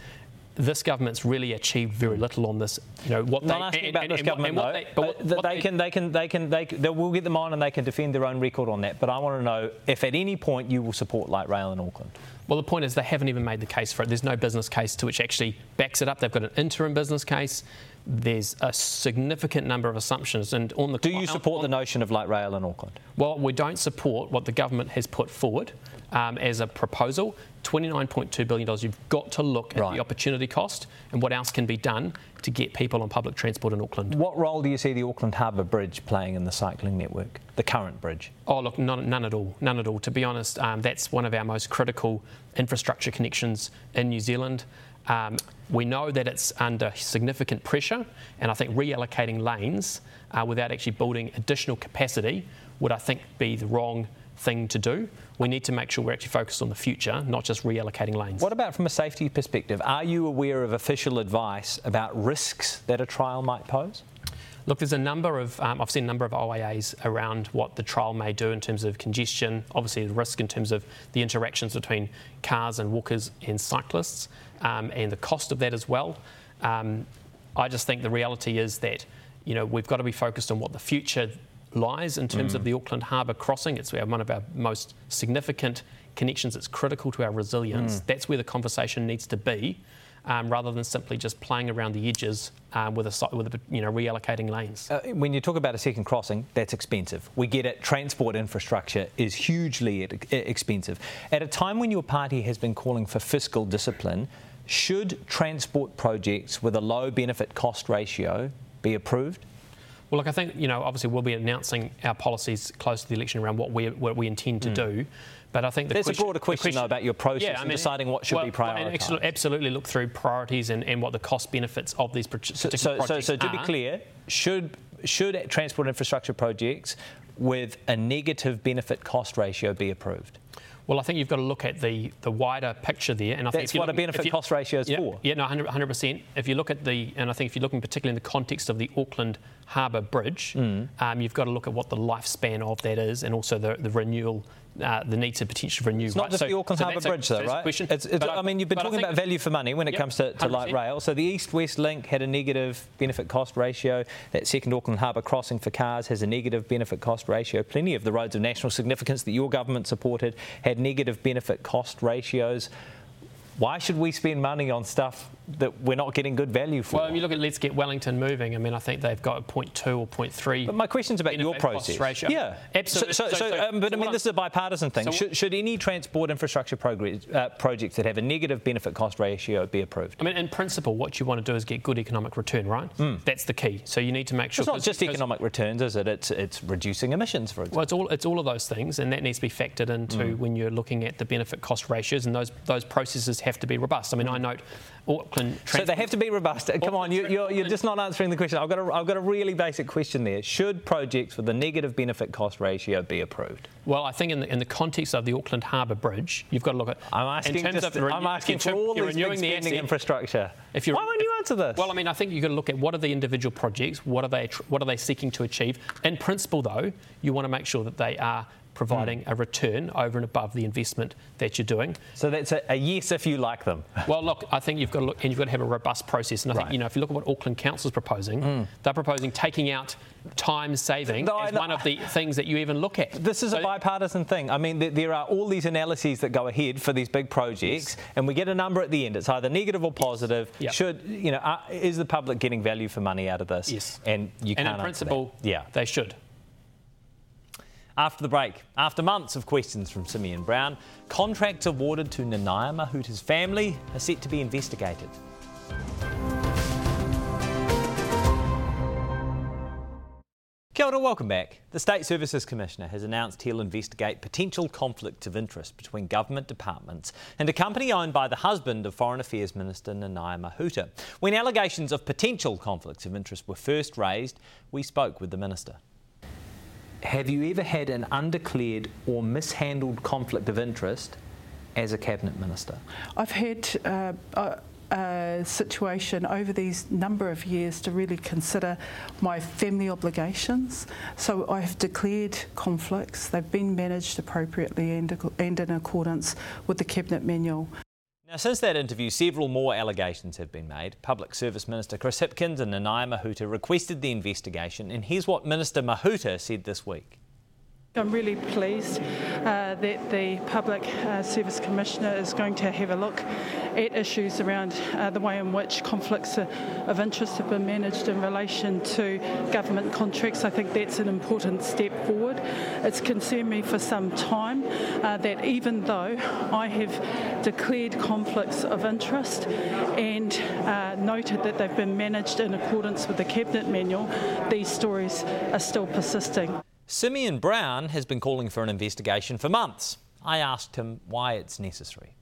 this government's really achieved very little on this. You know, what not they asking and- about and- this and what- government what though, they- but what- what they, can they can they can they, they will get them on and they can defend their own record on that. But I want to know if at any point you will support light rail in Auckland. Well, the point is they haven't even made the case for it. There's no business case to which actually backs it up. They've got an interim business case. There's a significant number of assumptions, and on the Do you on- support the notion of light rail in Auckland? Well, we don't support what the government has put forward um, as a proposal. $29.2 billion. You've got to look at Right. the opportunity cost and what else can be done to get people on public transport in Auckland. What role do you see the Auckland Harbour Bridge playing in the cycling network, the current bridge? Oh, look, none, none at all. None at all. To be honest, um, that's one of our most critical infrastructure connections in New Zealand. Um, we know that it's under significant pressure, and I think reallocating lanes uh, without actually building additional capacity would, I think, be the wrong thing to do. We need to make sure we're actually focused on the future, not just reallocating lanes. What about from a safety perspective? Are you aware of official advice about risks that a trial might pose? Look, there's a number of, um, I've seen a number of OIAs around what the trial may do in terms of congestion, obviously the risk in terms of the interactions between cars and walkers and cyclists, um, and the cost of that as well. Um, I just think the reality is that, you know, we've got to be focused on what the future lies in terms mm. of the Auckland Harbour crossing. It's one of our most significant connections. It's critical to our resilience. Mm. That's where the conversation needs to be um, rather than simply just playing around the edges um, with a with a, you know reallocating lanes. Uh, when you talk about a second crossing, that's expensive. We get it. Transport infrastructure is hugely expensive. At a time when your party has been calling for fiscal discipline, should transport projects with a low benefit cost ratio be approved? Well, look, I think you know obviously we'll be announcing our policies close to the election around what we what we intend to mm. do. But I think the there's question, a broader question, question though, about your process yeah, I mean, deciding what should well, be prioritised. Absolutely, look through priorities and, and what the cost benefits of these particular so, projects so, so, to be clear, should should transport infrastructure projects with a negative benefit cost ratio be approved? Well, I think you've got to look at the, the wider picture there. And I That's think what a benefit cost ratio is yeah, for. Yeah, no, 100 percent. If you look at the, and I think if you're looking particularly in the context of the Auckland Harbour Bridge, mm. um, you've got to look at what the lifespan of that is, and also the, the renewal uh, the need to potentially renew. It's not right? just so, the Auckland so Harbour Bridge, though, right? It's, it's, I, I, mean, you've been talking about value for money when it yep, comes to, to light rail. So the East-West link had a negative benefit-cost ratio. That second Auckland Harbour crossing for cars has a negative benefit-cost ratio. Plenty of the roads of national significance that your government supported had negative benefit-cost ratios. Why should we spend money on stuff that we're not getting good value for. Well, you look at Let's Get Wellington moving, I mean, I think they've got a 0.2 or 0.3. But my question's about your process. Ratio. Yeah, absolutely. So, so, so, so um, but I mean, this is a bipartisan thing. should, should, any transport infrastructure progress, uh, projects that have a negative benefit cost ratio be approved? I mean, in principle, what you want to do is get good economic return, right? Mm. That's the key. So you need to make sure. It's not just economic returns, is it? It's it's reducing emissions, for example. Well, it's all it's all of those things, and that needs to be factored into mm. when you're looking at the benefit cost ratios, and those those processes have to be robust. I mean, I note Auckland. So they have to be robust. Come on, you, you're, you're just not answering the question. I've got, a, I've got a really basic question there. Should projects with a negative benefit cost ratio be approved? Well, I think in the, in the context of the Auckland Harbour Bridge, you've got to look at. I'm asking, just, I'm asking for all these big spending asset, infrastructure. If you're, Why won't you answer this? Well, I mean, I think you've got to look at what are the individual projects, what are they, what are they seeking to achieve. In principle, though, you want to make sure that they are providing mm. a return over and above the investment that you're doing. So that's a, a, yes if you like them. well, look, I think you've got to look and you've got to have a robust process. And I right. think you know if you look at what Auckland Council is proposing, mm. they're proposing taking out time saving no, as no, one of the things that you even look at. This is so, a bipartisan thing. I mean, there are all these analyses that go ahead for these big projects, yes. and we get a number at the end. It's either negative or positive. Yep. Should you know? Uh, is the public getting value for money out of this? Yes. And you and can't. in principle, yeah, they should. After the break, after months of questions from Simeon Brown, contracts awarded to Nanaia Mahuta's family are set to be investigated. Kia ora, welcome back. The State Services Commissioner has announced he'll investigate potential conflicts of interest between government departments and a company owned by the husband of Foreign Affairs Minister Nanaia Mahuta. When allegations of potential conflicts of interest were first raised, we spoke with the Minister have you ever had an undeclared or mishandled conflict of interest as a cabinet minister? I've had uh, a, a, situation over these number of years to really consider my family obligations. So I have declared conflicts. They've been managed appropriately and, and in accordance with the cabinet manual. Now, since that interview, several more allegations have been made. Public Service Minister Chris Hipkins and Nanaia Mahuta requested the investigation, and here's what Minister Mahuta said this week. I'm really pleased uh, that the Public uh, Service Commissioner is going to have a look at issues around uh, the way in which conflicts of interest have been managed in relation to government contracts. I think that's an important step forward. It's concerned me for some time uh, that even though I have declared conflicts of interest and uh, noted that they've been managed in accordance with the Cabinet Manual, these stories are still persisting. Simeon Brown has been calling for an investigation for months. I asked him why it's necessary.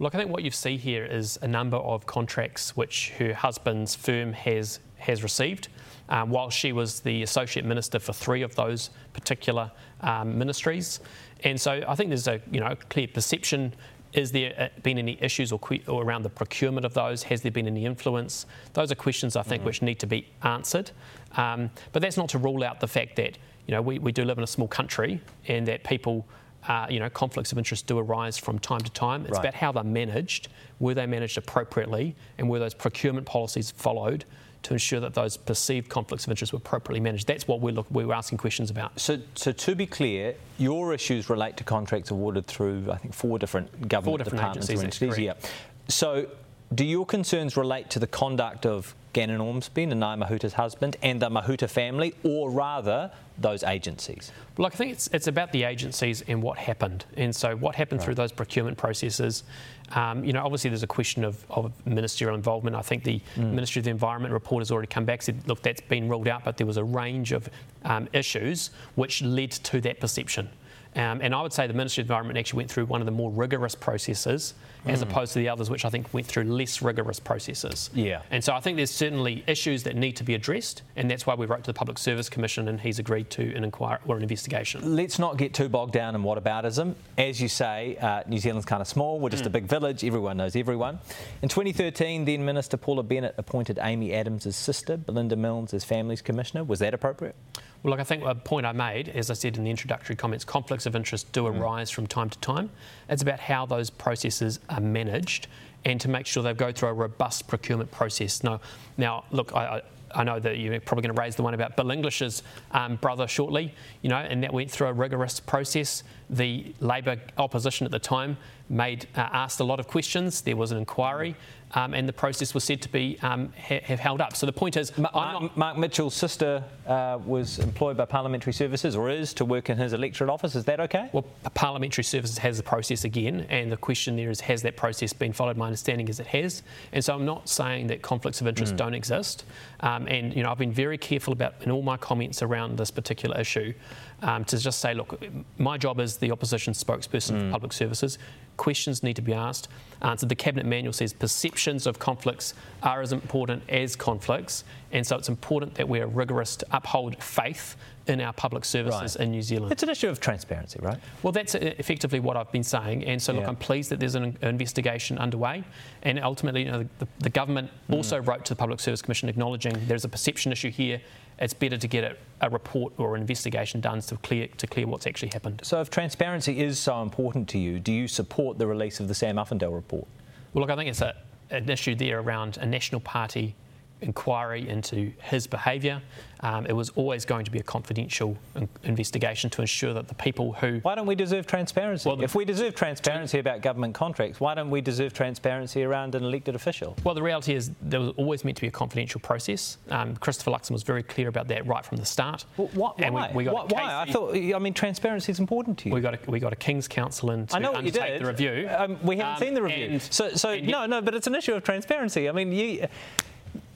Look, I think what you see here is a number of contracts which her husband's firm has has received. Um, while she was the associate minister for three of those particular um, ministries, and so I think there's a you know clear perception is there uh, been any issues or, que- or, around the procurement of those? Has there been any influence? Those are questions I think mm-hmm. which need to be answered. Um, but that's not to rule out the fact that you know we, we do live in a small country and that people. Uh, you know, conflicts of interest do arise from time to time. It's right. about how they're managed, were they managed appropriately, and were those procurement policies followed to ensure that those perceived conflicts of interest were appropriately managed. That's what we're, look, we're asking questions about. So, so to be clear, your issues relate to contracts awarded through, I think, four different government four different departments agencies. or entities. Yeah. So, do your concerns relate to the conduct of Gannin Ormsby, Nanaia Mahuta's husband, and the Mahuta family, or rather those agencies? Well, I think it's, it's about the agencies and what happened. And so, what happened right. through those procurement processes. Um, you know, obviously, there's a question of, of ministerial involvement. I think the mm. Ministry of the Environment report has already come back said, look, that's been ruled out, but there was a range of um, issues which led to that perception. Um, and I would say the Ministry of Environment actually went through one of the more rigorous processes mm. as opposed to the others, which I think went through less rigorous processes. Yeah. And so I think there's certainly issues that need to be addressed, and that's why we wrote to the Public Service Commission and he's agreed to an inquiry or an investigation. Let's not get too bogged down in whataboutism. As you say, uh, New Zealand's kind of small, we're just mm. a big village, everyone knows everyone. In 2013, then Minister Paula Bennett appointed Amy Adams' sister, Belinda Milnes, as Families Commissioner. Was that appropriate? Well, look, I think a point I made, as I said in the introductory comments, conflicts of interest do mm. arise from time to time. It's about how those processes are managed and to make sure they go through a robust procurement process. Now, now look, I, I know that you're probably going to raise the one about Bill English's um, brother shortly, you know, and that went through a rigorous process. The Labour opposition at the time made uh, asked a lot of questions. There was an inquiry um, and the process was said to be um, ha- have held up. So the point is, Ma- Mark, Mark, Mitchell's sister uh, was employed by Parliamentary Services, or is, to work in his electorate office. Is that okay? Well, Parliamentary Services has the process again, and the question there is, has that process been followed? My understanding is it has, and so I'm not saying that conflicts of interest mm. don't exist. Um, and you know, I've been very careful about in all my comments around this particular issue um, to just say, look, my job as the opposition spokesperson mm. for public services. Questions need to be asked, answered. The cabinet manual says perceptions of conflicts are as important as conflicts, and so it's important that we're rigorous to uphold faith in our public services right. in New Zealand. It's an issue of transparency, right? Well, that's effectively what I've been saying. And so, look, yeah. I'm pleased that there's an investigation underway. And ultimately, you know, the, the government mm. also wrote to the Public Service Commission acknowledging there's a perception issue here it's better to get a, a, report or an investigation done to clear to clear what's actually happened. So, if transparency is so important to you, do you support the release of the Sam Uffindell report? Well, look, I think it's a, an issue there around a National Party inquiry into his behaviour. Um, it was always going to be a confidential investigation to ensure that the people who. Why don't we deserve transparency? Well, if we deserve transparency about government contracts, why don't we deserve transparency around an elected official? Well, the reality is there was always meant to be a confidential process. Um, Christopher Luxon was very clear about that right from the start. Well, what, why? We, we got why? I thought. I mean, transparency is important to you. We got a, we got a King's Counsel in to I know undertake you did. the review. Um, we haven't um, seen the review. And, so, so no, no, but it's an issue of transparency. I mean, you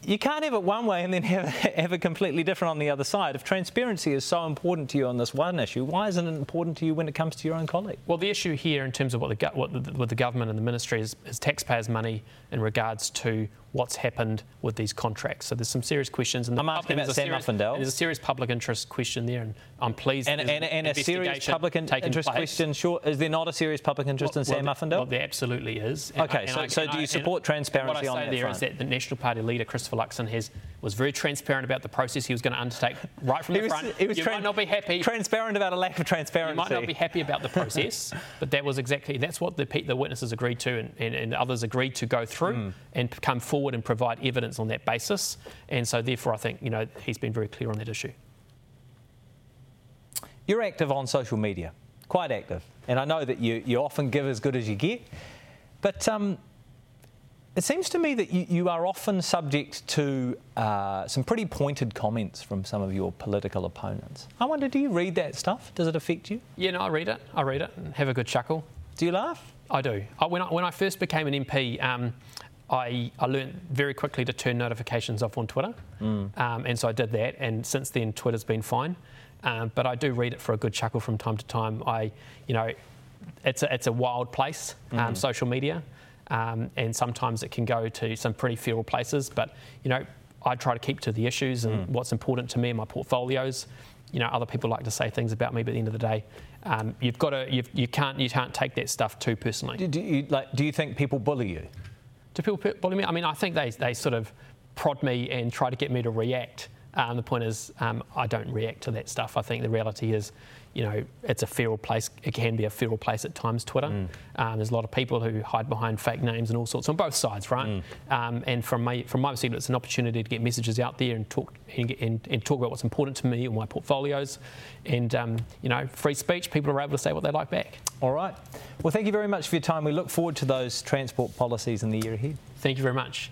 you can't have it one way and then have, have it completely different on the other side. If transparency is so important to you on this one issue, why isn't it important to you when it comes to your own colleague? Well, the issue here, in terms of what the, what the, what the government and the ministry is, is taxpayers' money in regards to what's happened with these contracts. So there's some serious questions. And I'm asking about Sam Uffindell. There's a serious public interest question there, and I'm pleased. And, and, and a serious public interest place. question. Sure, is there not a serious public interest well, in well, Sam Uffindell? Well, there absolutely is. And okay, I, so, I, so do you support transparency on that? What I say there front? is that the National Party leader Christopher Luxon has was very transparent about the process he was going to undertake right from the was, front. He was you might not be happy. Transparent about a lack of transparency. You might not be happy about the process, but that was exactly that's what the, the witnesses agreed to, and, and, and others agreed to go through mm. and come forward and provide evidence on that basis. And so, therefore, I think you know he's been very clear on that issue. You're active on social media, quite active, and I know that you, you often give as good as you get, but. Um, it seems to me that you, you are often subject to uh, some pretty pointed comments from some of your political opponents. I wonder, do you read that stuff? Does it affect you? Yeah, no, I read it. I read it and have a good chuckle. Do you laugh? I do. I, when, I, when I first became an MP, um, I, I learned very quickly to turn notifications off on Twitter. Mm. Um, and so I did that, and since then, Twitter's been fine. Um, but I do read it for a good chuckle from time to time. I, you know, it's a, it's a wild place, mm. social media um, and sometimes it can go to some pretty feral places. But you know, I try to keep to the issues and mm. what's important to me in my portfolios. You know, other people like to say things about me, but at the end of the day, um, you've got to you've, you can't you can't take that stuff too personally. Do, do, you like? Do you think people bully you? Do people bully me? I mean, I think they they sort of prod me and try to get me to react. Um, the point is, um, I don't react to that stuff. I think the reality is, you know, it's a feral place. It can be a feral place at times, Twitter. Mm. Um, there's a lot of people who hide behind fake names and all sorts on both sides, right? Mm. Um, and from my, from my perspective, it's an opportunity to get messages out there and talk and, and, and talk about what's important to me and my portfolios. And, um, you know, free speech, people are able to say what they like back. All right. Well, thank you very much for your time. We look forward to those transport policies in the year ahead. Thank you very much.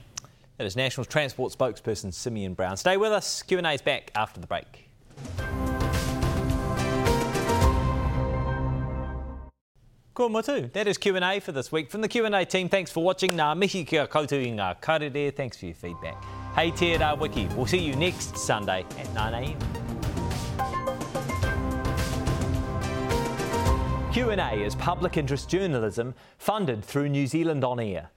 That is National Transport spokesperson Simeon Brown. Stay with us. Q&A is back after the break. Ko motu. That is Q&A for this week. From the Q&A team, thanks for watching. Ngā mihi kia koutou i ngā karere. Thanks for your feedback. Hey Te Ra Wiki. We'll see you next Sunday at 9am. Q&A is public interest journalism funded through New Zealand On Air.